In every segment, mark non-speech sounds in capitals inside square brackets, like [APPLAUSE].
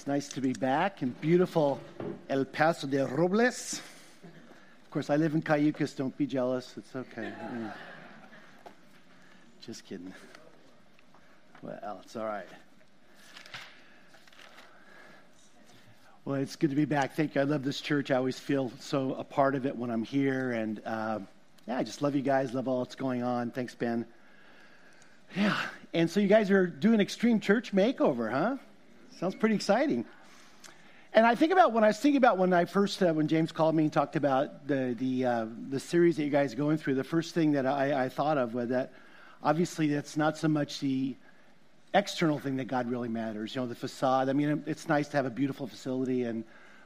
It's nice to be back in beautiful El Paso de Robles. Of course, I live in Cayucos. Don't be jealous. It's okay. Just kidding. Well, it's all right. Well, it's good to be back. Thank you. I love this church. I always feel so a part of it when I'm here. And uh, yeah, I just love you guys. Love all that's going on. Thanks, Ben. Yeah. And so you guys are doing Extreme Church Makeover, huh? Sounds pretty exciting. And I think about when I was thinking about when I first, uh, when James called me and talked about the, the, uh, the series that you guys are going through, the first thing that I, I thought of was that obviously that's not so much the external thing that God really matters, you know, the facade. I mean, it's nice to have a beautiful facility and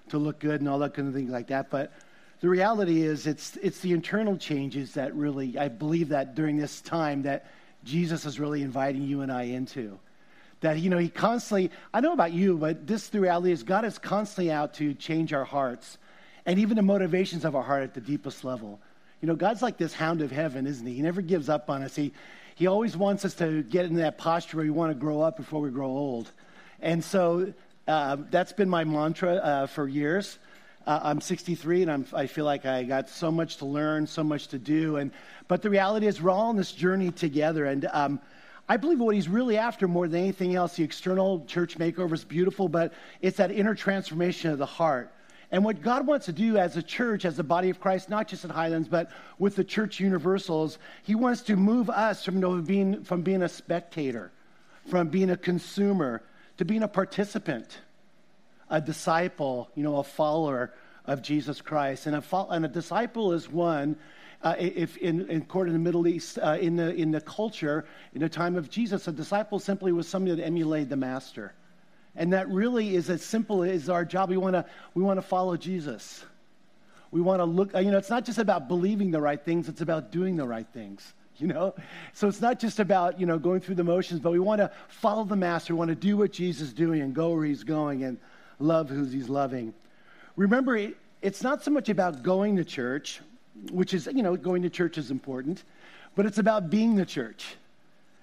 to look good and all that kind of things like that. But the reality is it's, it's the internal changes that really, I believe that during this time that Jesus is really inviting you and I into that you know he constantly i know about you but this the reality is god is constantly out to change our hearts and even the motivations of our heart at the deepest level. You know god's like this hound of heaven isn't he? He never gives up on us. He he always wants us to get in that posture where we want to grow up before we grow old. And so uh, that's been my mantra uh, for years. Uh, i'm 63 and I'm, i feel like i got so much to learn so much to do. And but the reality is we're all on this journey together. And um, I believe what he's really after more than anything else, the external church makeover is beautiful, but it's that inner transformation of the heart. And what God wants to do as a church, as the body of Christ, not just at Highlands, but with the church universals, He wants to move us from, being, from being a spectator, from being a consumer, to being a participant, a disciple, you know, a follower of Jesus Christ. And a, fo- and a disciple is one uh, if in, in court in the Middle East, uh, in, the, in the culture, in the time of Jesus, a disciple simply was somebody that emulated the master. And that really is as simple as our job. We want to we want to follow Jesus. We want to look, you know, it's not just about believing the right things, it's about doing the right things, [LAUGHS] you know? So it's not just about, you know, going through the motions, but we want to follow the master, we want to do what Jesus is doing and go where he's going and love who he's loving. Remember, it's not so much about going to church, which is, you know, going to church is important, but it's about being the church.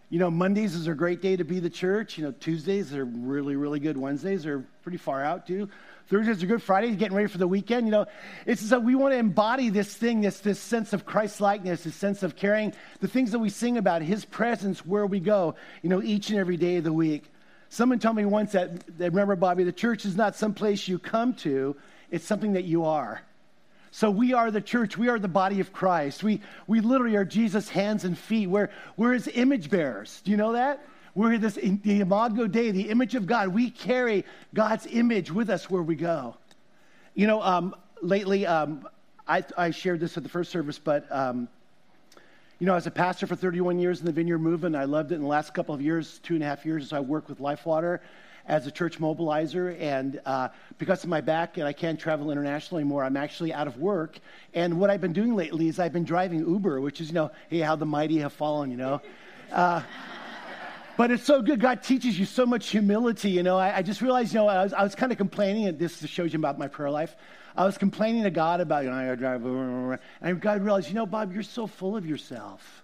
You know, Mondays is a great day to be the church. You know, Tuesdays are really, really good. Wednesdays are pretty far out, too. Thursdays are good. Fridays, getting ready for the weekend. You know, it's that we want to embody this thing, this, this sense of Christ likeness, this sense of caring, the things that we sing about, His presence where we go, you know, each and every day of the week. Someone told me once that, that remember, Bobby, the church is not some place you come to, it's something that you are. So we are the church. We are the body of Christ. We, we literally are Jesus' hands and feet. We're, we're his image bearers. Do you know that? We're this, the Imago Dei, the image of God. We carry God's image with us where we go. You know, um, lately, um, I, I, shared this at the first service, but, um, you know, as a pastor for 31 years in the Vineyard Movement, I loved it. In the last couple of years, two and a half years, I worked with Lifewater as a church mobilizer. And uh, because of my back and I can't travel internationally anymore, I'm actually out of work. And what I've been doing lately is I've been driving Uber, which is, you know, hey, how the mighty have fallen, you know. [LAUGHS] Uh, but it's so good. God teaches you so much humility. You know, I, I just realized, you know, I was, I was kind of complaining, and this shows you about my prayer life. I was complaining to God about, you know, I drive, and God realized, you know, Bob, you're so full of yourself.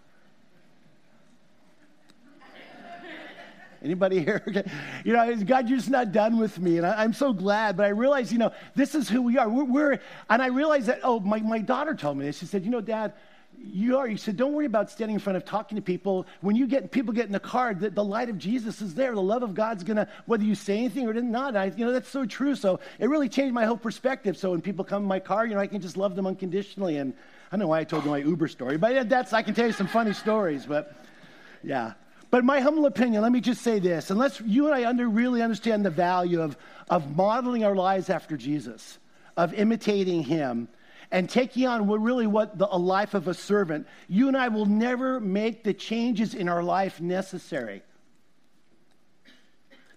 Anybody here? [LAUGHS] you know, God, you're just not done with me. And I, am so glad. But I realize, you know, this is who we are. We're, we're, and I realized that, oh, my, my daughter told me this. She said, you know, Dad, you are. You said, don't worry about standing in front of talking to people. When you get people get in the car, the, the light of Jesus is there. The love of God's gonna, whether you say anything or not. I, you know, that's so true. So it really changed my whole perspective. So when people come in my car, you know, I can just love them unconditionally. And I don't know why I told you my Uber story, but that's I can tell you some funny stories. But yeah, but my humble opinion, let me just say this unless you and I under, really understand the value of, of modeling our lives after Jesus, of imitating him, and taking on what really what the, a life of a servant, you and I will never make the changes in our life necessary.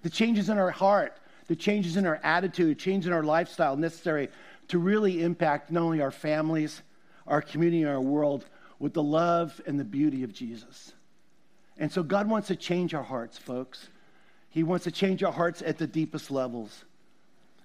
The changes in our heart, the changes in our attitude, changes in our lifestyle necessary to really impact not only our families, our community, and our world with the love and the beauty of Jesus. And so God wants to change our hearts, folks. He wants to change our hearts at the deepest levels.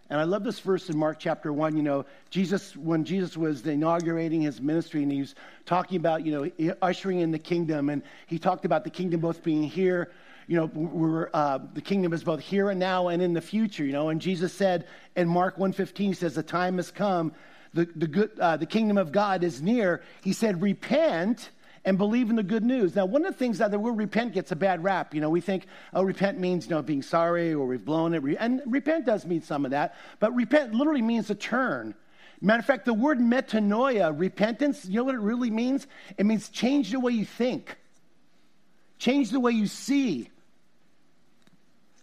And I love this verse in Mark chapter 1. You know, Jesus, when Jesus was inaugurating his ministry and he was talking about, you know, ushering in the kingdom, and he talked about the kingdom both being here you know, we're, uh, the kingdom is both here and now and in the future, you know. And Jesus said in Mark 1.15, he says, the time has come, the, the, good, uh, the kingdom of God is near. He said, repent and believe in the good news. Now, one of the things that the word repent gets a bad rap. You know, we think, oh, repent means, you know, being sorry or we've blown it. And repent does mean some of that. But repent literally means to turn. Matter of fact, the word metanoia, repentance, you know what it really means? It means change the way you think, change the way you see,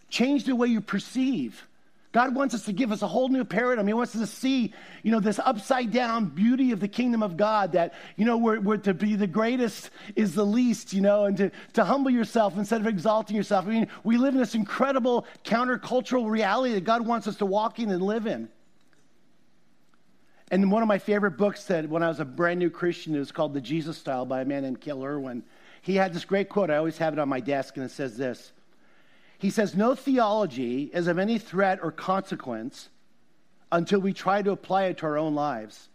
change the way you perceive. God wants us to give us a whole new paradigm. He wants us to see, you know, this upside down beauty of the kingdom of God that, you know, where, where to be the greatest is the least, you know, and to, to humble yourself instead of exalting yourself. I mean, we live in this incredible countercultural reality that God wants us to walk in and live in. And one of my favorite books that when I was a brand new Christian it was called The Jesus Style by a man named Gayle Erwin. He had this great quote. I always have it on my desk, and it says this he says, No theology is of any threat or consequence until we try to apply it to our own lives.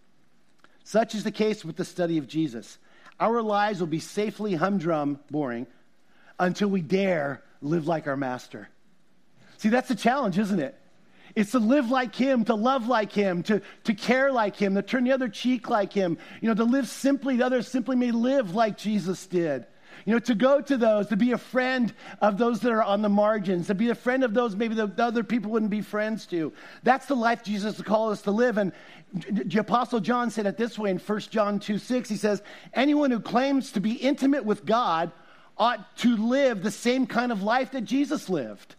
Such is the case with the study of Jesus. Our lives will be safely humdrum, boring, until we dare live like our master. See, that's the challenge, isn't it? It's to live like him, to love like him, to, to care like him, to turn the other cheek like him, you know, to live simply, the others simply may live like Jesus did. You know, to go to those, to be a friend of those that are on the margins, to be a friend of those maybe the, the other people wouldn't be friends to. That's the life Jesus called us to live. And the Apostle John said it this way in 1 John 2 6. He says, Anyone who claims to be intimate with God ought to live the same kind of life that Jesus lived.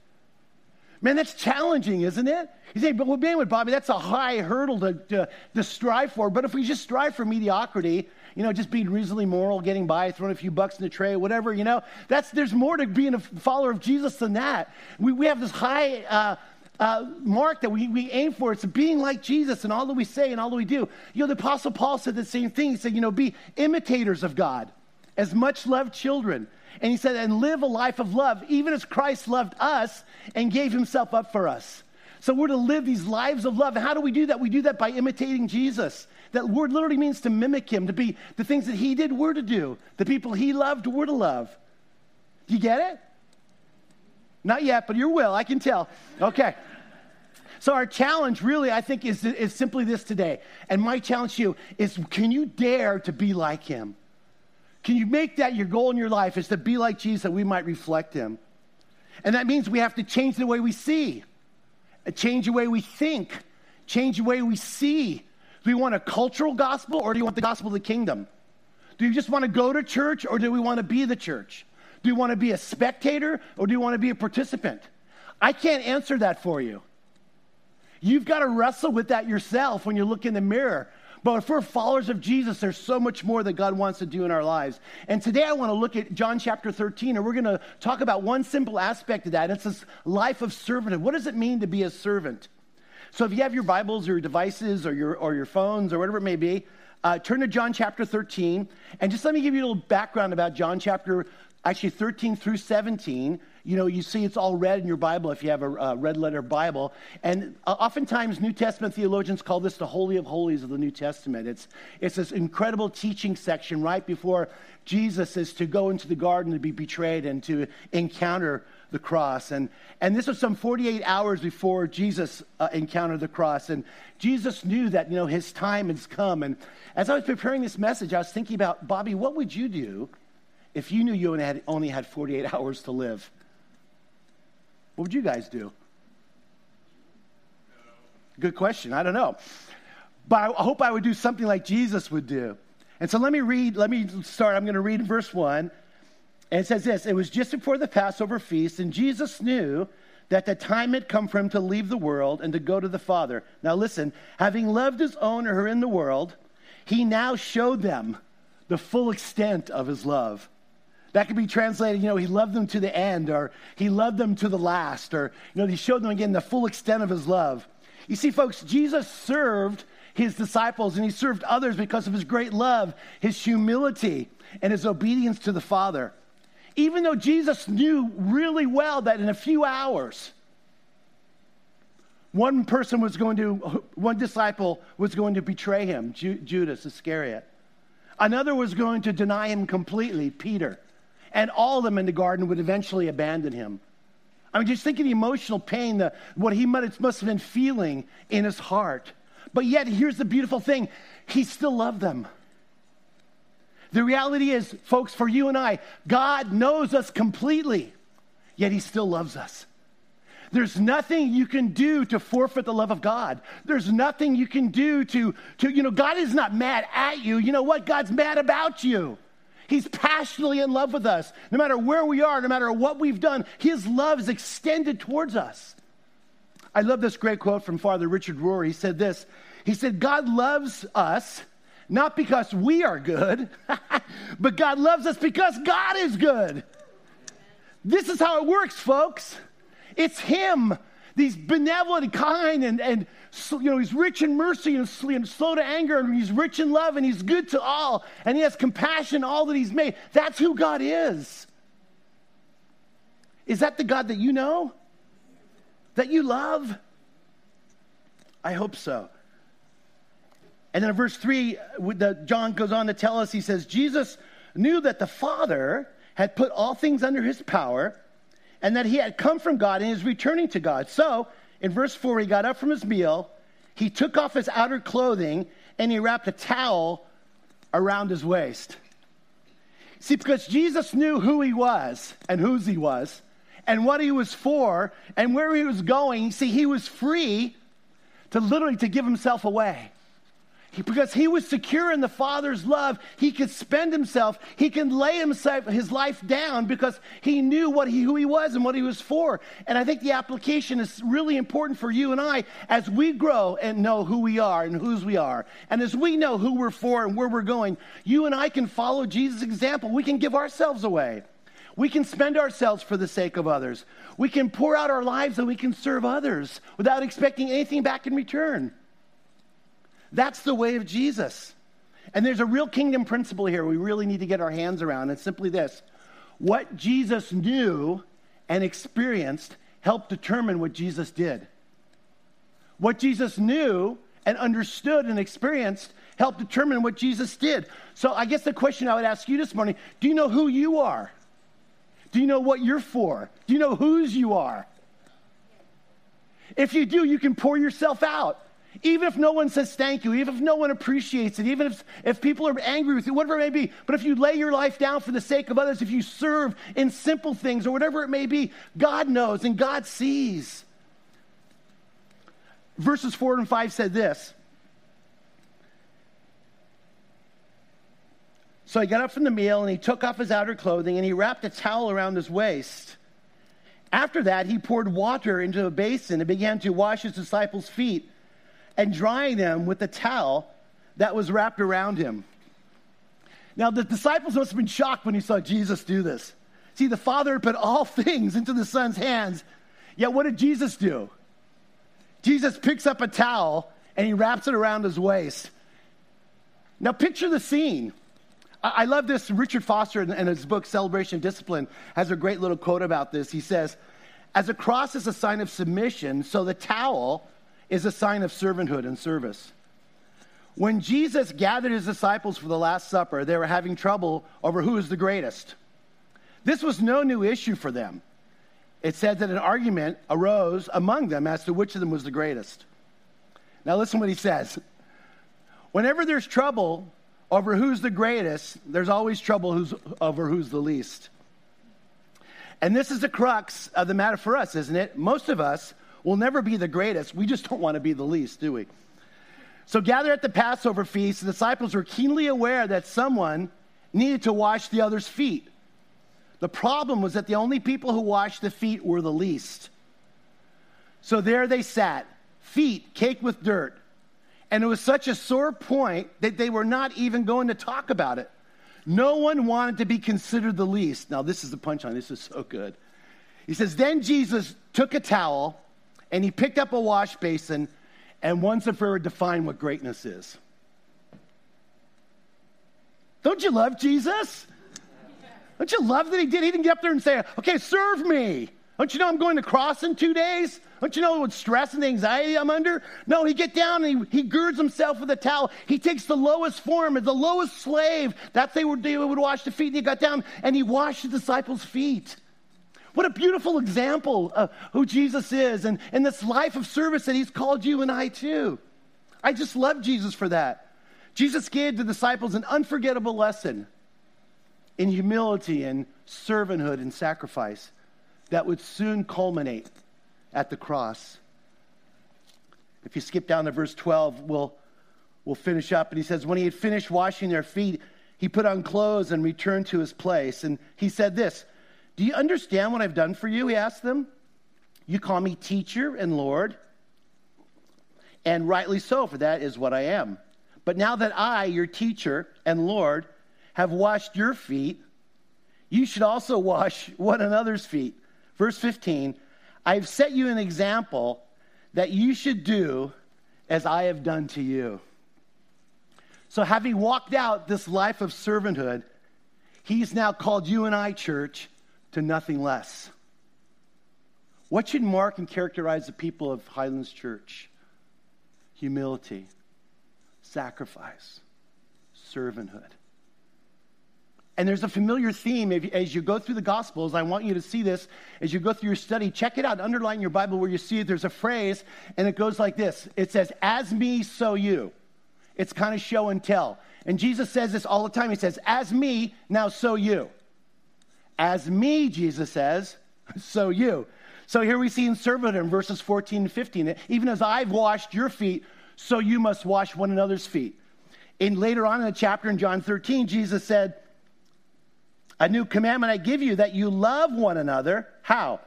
Man, that's challenging, isn't it? You say, but well, being with Bobby, that's a high hurdle to, to, to strive for. But if we just strive for mediocrity, you know, just being reasonably moral, getting by, throwing a few bucks in the tray, whatever, you know, that's, there's more to being a follower of Jesus than that. We, we have this high uh, uh, mark that we, we aim for. It's being like Jesus in all that we say and all that we do. You know, the Apostle Paul said the same thing. He said, you know, be imitators of God as much loved children and he said, and live a life of love, even as Christ loved us and gave himself up for us. So we're to live these lives of love. And how do we do that? We do that by imitating Jesus. That word literally means to mimic him, to be the things that he did, we're to do. The people he loved, we're to love. Do you get it? Not yet, but you will, I can tell. Okay. So, our challenge really, I think, is, is simply this today. And my challenge to you is can you dare to be like him? Can you make that your goal in your life is to be like Jesus that we might reflect him? And that means we have to change the way we see, change the way we think, change the way we see. Do we want a cultural gospel or do you want the gospel of the kingdom? Do you just want to go to church or do we want to be the church? Do you want to be a spectator or do you want to be a participant? I can't answer that for you. You've got to wrestle with that yourself when you look in the mirror. But if we're followers of Jesus, there's so much more that God wants to do in our lives. And today I want to look at John chapter 13, and we're going to talk about one simple aspect of that. It's this life of servanthood. What does it mean to be a servant? So if you have your Bibles or your devices or your, or your phones or whatever it may be, uh, turn to John chapter 13. And just let me give you a little background about John chapter actually 13 through 17 you know, you see it's all red in your Bible if you have a, a red letter Bible. And uh, oftentimes, New Testament theologians call this the Holy of Holies of the New Testament. It's, it's this incredible teaching section right before Jesus is to go into the garden to be betrayed and to encounter the cross. And, and this was some 48 hours before Jesus uh, encountered the cross. And Jesus knew that, you know, his time has come. And as I was preparing this message, I was thinking about, Bobby, what would you do if you knew you only had, only had 48 [LAUGHS] hours to live? What would you guys do? Good question. I don't know. But I hope I would do something like Jesus would do. And so let me read, let me start. I'm going to read verse 1. And it says this It was just before the Passover feast, and Jesus knew that the time had come for him to leave the world and to go to the Father. Now listen, having loved his own who are in the world, he now showed them the full extent of his love. That could be translated, you know, he loved them to the end, or he loved them to the last, or, you know, he showed them again the full extent of his love. You see, folks, Jesus served his disciples and he served others because of his great love, his humility, and his obedience to the Father. Even though Jesus knew really well that in a few hours, one person was going to, one disciple was going to betray him, Judas Iscariot. Another was going to deny him completely, Peter. And all of them in the garden would eventually abandon him. I mean, just think of the emotional pain, the, what he must, must have been feeling in his heart. But yet, here's the beautiful thing he still loved them. The reality is, folks, for you and I, God knows us completely, yet he still loves us. There's nothing you can do to forfeit the love of God. There's nothing you can do to, to, you know, God is not mad at you. You know what? God's mad about you. He's passionately in love with us. No matter where we are, no matter what we've done, His love is extended towards us. I love this great quote from Father Richard Rohr. He said this He said, God loves us not because we are good, [LAUGHS] but God loves us because God is good. This is how it works, folks. It's Him. He's benevolent and kind and, and you know, He's rich in mercy and slow to anger and He's rich in love and He's good to all and He has compassion all that He's made. That's who God is. Is that the God that you know? That you love? I hope so. And then in verse 3, the, John goes on to tell us, he says, Jesus knew that the Father had put all things under his power and that he had come from God and is returning to God. So, in verse 4, he got up from his meal, he took off his outer clothing, and he wrapped a towel around his waist. See, because Jesus knew who he was and whose he was, and what he was for, and where he was going, see, he was free to literally to give himself away because he was secure in the Father's love, he could spend himself, he can lay himself, his life down because he knew what he, who he was and what he was for. And I think the application is really important for you and I as we grow and know who we are and whose we are. And as we know who we're for and where we're going, you and I can follow Jesus' example. We can give ourselves away. We can spend ourselves for the sake of others. We can pour out our lives and we can serve others without expecting anything back in return. That's the way of Jesus. And there's a real kingdom principle here we really need to get our hands around. It's simply this what Jesus knew and experienced helped determine what Jesus did. What Jesus knew and understood and experienced helped determine what Jesus did. So I guess the question I would ask you this morning do you know who you are? Do you know what you're for? Do you know whose you are? If you do, you can pour yourself out. Even if no one says thank you, even if no one appreciates it, even if, if people are angry with you, whatever it may be, but if you lay your life down for the sake of others, if you serve in simple things or whatever it may be, God knows and God sees. Verses 4 and 5 said this. So he got up from the meal and he took off his outer clothing and he wrapped a towel around his waist. After that, he poured water into a basin and began to wash his disciples' feet and drying them with the towel that was wrapped around him. Now, the disciples must have been shocked when he saw Jesus do this. See, the Father put all [LAUGHS] things into the Son's hands, yet what did Jesus do? Jesus picks up a towel and he wraps it around his waist. Now, picture the scene. I love this. Richard Foster, in his book, Celebration Discipline, has a great little quote about this. He says, As a cross is a sign of submission, so the towel is a sign of servanthood and service. When Jesus gathered his disciples for the Last Supper, they were having trouble over who is the greatest. This was no new issue for them. It said that an argument arose among them as to which of them was the greatest. Now, listen what he says. Whenever there's trouble over who's the greatest, there's always trouble who's, over who's the least. And this is the crux of the matter for us, isn't it? Most of us We'll never be the greatest. We just don't want to be the least, do we? So, gathered at the Passover feast, the disciples were keenly aware that someone needed to wash the other's feet. The problem was that the only people who washed the feet were the least. So there they sat, feet caked with dirt. And it was such a sore point that they were not even going to talk about it. No one wanted to be considered the least. Now, this is the punchline. This is so good. He says, Then Jesus took a towel and he picked up a wash basin and once and forever defined what greatness is. Don't you love Jesus? Don't you love that he did? He didn't get up there and say, okay, serve me. Don't you know I'm going to cross in two days? Don't you know what stress and anxiety I'm under? No, he get down and he, he girds himself with a towel. He takes the lowest form, the lowest slave. That's they would, they would wash the feet. And he got down and he washed the disciples' feet. What a beautiful example of who Jesus is and, and this life of service that he's called you and I to. I just love Jesus for that. Jesus gave the disciples an unforgettable lesson in humility and servanthood and sacrifice that would soon culminate at the cross. If you skip down to verse 12, we'll, we'll finish up. And he says, When he had finished washing their feet, he put on clothes and returned to his place. And he said this Do you understand what I've done for you? He asked them. You call me teacher and Lord, and rightly so, for that is what I am. But now that I, your teacher and Lord, have washed your feet, you should also [LAUGHS] wash one another's feet. Verse 15 I've set you an example that you should do as I have done to you. So, having walked out this life of servanthood, he's now called you and I, church, to nothing less. What should mark and characterize the people of Highlands Church? Humility, sacrifice, servanthood. And there's a familiar theme if, as you go through the Gospels. I want you to see this as you go through your study. Check it out, underline your Bible where you see it. There's a phrase, and it goes like this It says, As me, so you. It's kind of show and tell. And Jesus says this all the time. He says, As me, now so you. As me, Jesus says, [LAUGHS] so you. So here we see in servant in verses 14 and 15, even as I've washed your feet, so you must wash one another's feet. And later on in the chapter in John 13, Jesus said, a new commandment I give you that you love one another. How?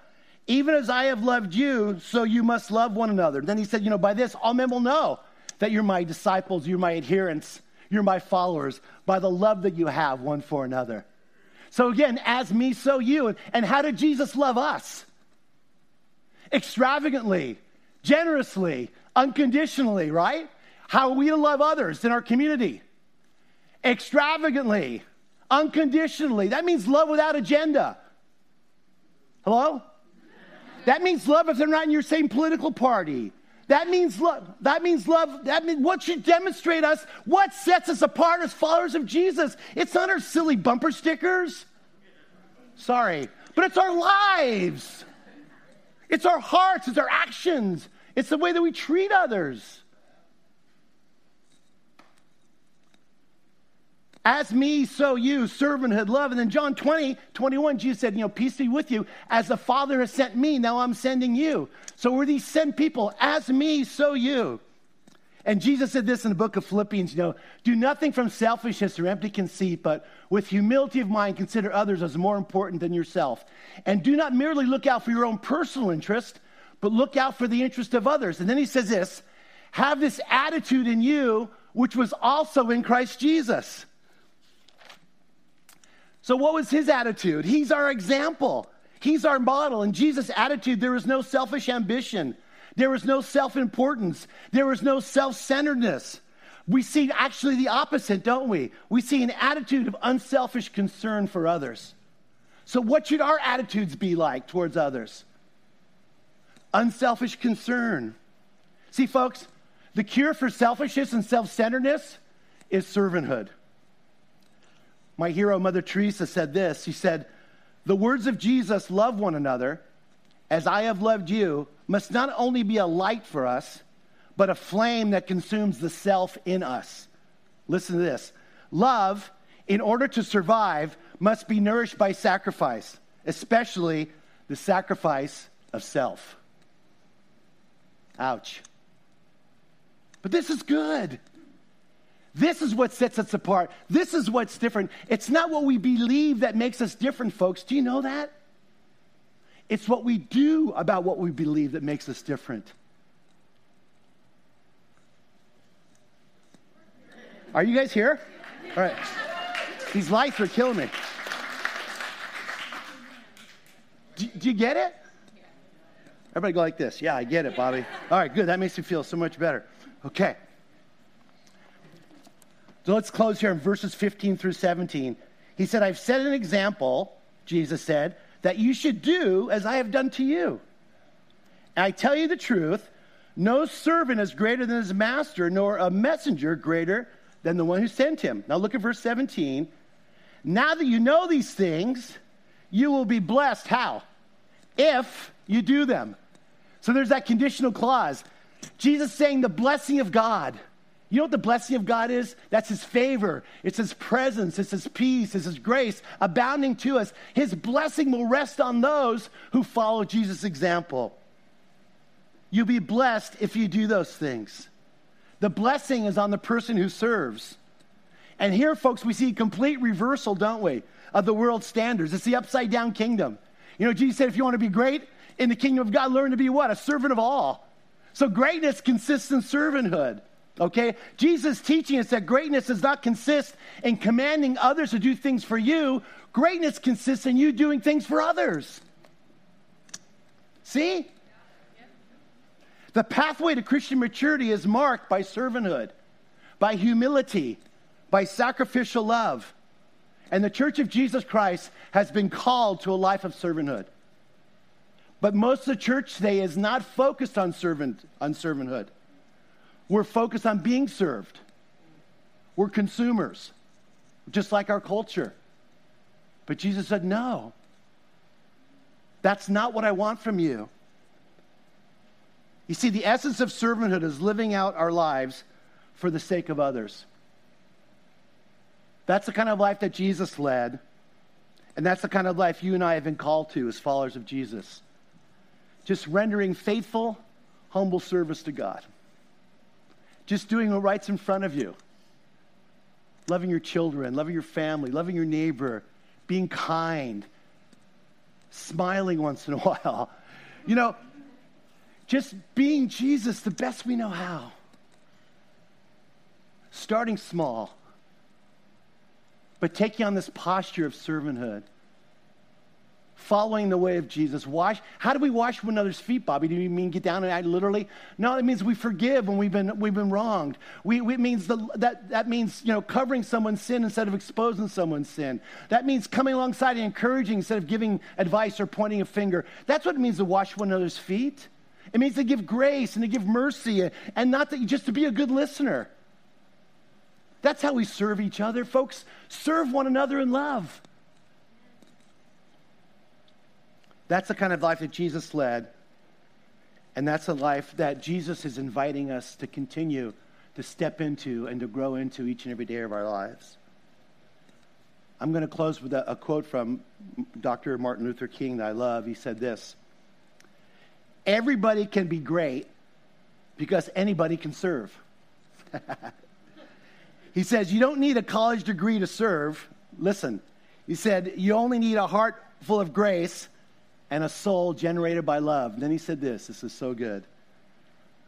Even as I have loved you, so you must love one another. Then he said, You know, by this all men will know that you're my disciples, you're my adherents, you're my followers, by the love that you have one for another. So again, as me, so you. And how did Jesus love us? Extravagantly, generously, unconditionally, right? How are we to love others in our community? Extravagantly, unconditionally. That means love without agenda. Hello? That means love if they're not in your same political party. That means love. That means love. That means what should demonstrate us, what sets us apart as followers of Jesus. It's not our silly bumper stickers. Sorry. But it's our lives. It's our hearts. It's our actions. It's the way that we treat others. As me, so you, servanthood, love. And then John 20, 21, Jesus said, You know, peace be with you. As the Father has sent me, now I'm sending you. So we're these sent people. As me, so you. And Jesus said this in the book of Philippians, you know, do nothing from selfishness or empty conceit, but with humility of mind, consider others as more important than yourself. And do not merely look out for your own personal interest, but look out for the interest of others. And then he says this have this attitude in you, which was also in Christ Jesus so, what was his attitude? He's our example, he's our model. In Jesus' attitude, there was no selfish ambition, there was no self importance, there was no self centeredness. We see actually the opposite, don't we? We see an attitude of unselfish concern for others. So, what should our attitudes be like towards others? Unselfish concern. See, folks, the cure for selfishness and self centeredness is servanthood. My hero, Mother Teresa, said this. She said, The words of Jesus, love one another as I have loved you, must not only be a light for us, but a flame that consumes the self in us. Listen to this love, in order to survive, must be nourished by sacrifice, especially the sacrifice of self. Ouch. But this is good. This is what sets us apart. This is what's different. It's not what we believe that makes us different, folks. Do you know that? It's what we do about what we believe that makes us different. Are you guys here? All right. These lights are killing me. Do, do you get it? Everybody go like this. Yeah, I get it, Bobby. All right, good. That makes me feel so much better. Okay. So let's close here in verses 15 through 17. He said, I've set an example, Jesus said, that you should do as I have done to you. And I tell you the truth no servant is greater than his master, nor a messenger greater than the one who sent him. Now look at verse 17. Now that you know these things, you will be blessed. How? If you do them. So there's that conditional clause. Jesus saying the blessing of God. You know what the blessing of God is? That's His favor. It's His presence. It's His peace. It's His grace abounding to us. His blessing will rest on those who follow Jesus' example. You'll be blessed if you do those things. The blessing is on the person who serves. And here, folks, we see a complete reversal, don't we, of the world standards. It's the upside down kingdom. You know, Jesus said, if you want to be great in the kingdom of God, learn to be what? A servant of all. So greatness consists in servanthood. Okay? Jesus teaching us that greatness does not consist in commanding others to do things for you. Greatness consists in you doing things for others. See? The pathway to Christian maturity is marked by servanthood, by humility, by sacrificial love. And the Church of Jesus Christ has been called to a life of servanthood. But most of the church today is not focused on, servant, on servanthood. We're focused on being served. We're consumers, just like our culture. But Jesus said, No, that's not what I want from you. You see, the essence of servanthood is living out our lives for the sake of others. That's the kind of life that Jesus led, and that's the kind of life you and I have been called to as followers of Jesus. Just rendering faithful, humble service to God just doing what right's in front of you. Loving your children, loving your family, loving your neighbor, being kind, smiling once in a [LAUGHS] while. You know, just being Jesus the best we know how. Starting small, but taking on this posture of servanthood following the way of Jesus. Wash. How do we wash one another's feet, Bobby? Do you mean get down and I literally? No, it means we forgive when we've been we've been wronged. We, we it means the, that that means you know covering someone's sin instead of exposing someone's sin. That means coming alongside and encouraging instead of giving advice or pointing a finger. That's what it means to wash one another's feet. It means to give grace and to give mercy and not that just to be a good listener. That's how we serve each other, folks. Serve one another in love. That's the kind of life that Jesus led. And that's a life that Jesus is inviting us to continue to step into and to grow into each and every day of our lives. I'm going to close with a, a quote from Dr. Martin Luther King that I love. He said this Everybody can be great because anybody can serve. [LAUGHS] he says, You don't need a college degree to serve. Listen, he said, You only need a heart full of grace and a soul generated by love. Then he said this this is so good.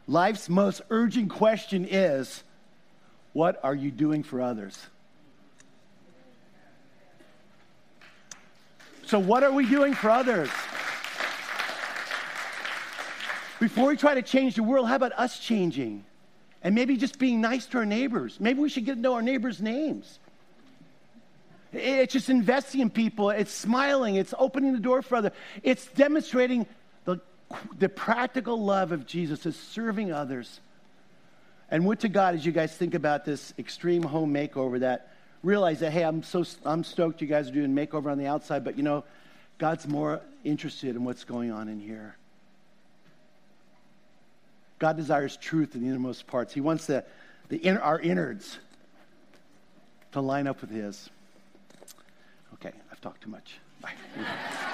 Life's most urgent question is what are you doing for others? So, what are we doing for others? Before we try to change the world, how about us changing? And maybe just being nice to our neighbors. Maybe we should get to know our neighbors' names. It's just investing in people. It's smiling. It's opening the door for others. It's demonstrating the, the practical love of Jesus is serving others. And would to God, as you guys think about this extreme home makeover, that realize that, hey, I'm so I'm stoked you guys are doing makeover on the outside, but you know, God's more interested in what's going on in here. God desires truth in the innermost parts. He wants the, the our innards to line up with His. Talk too much. Bye.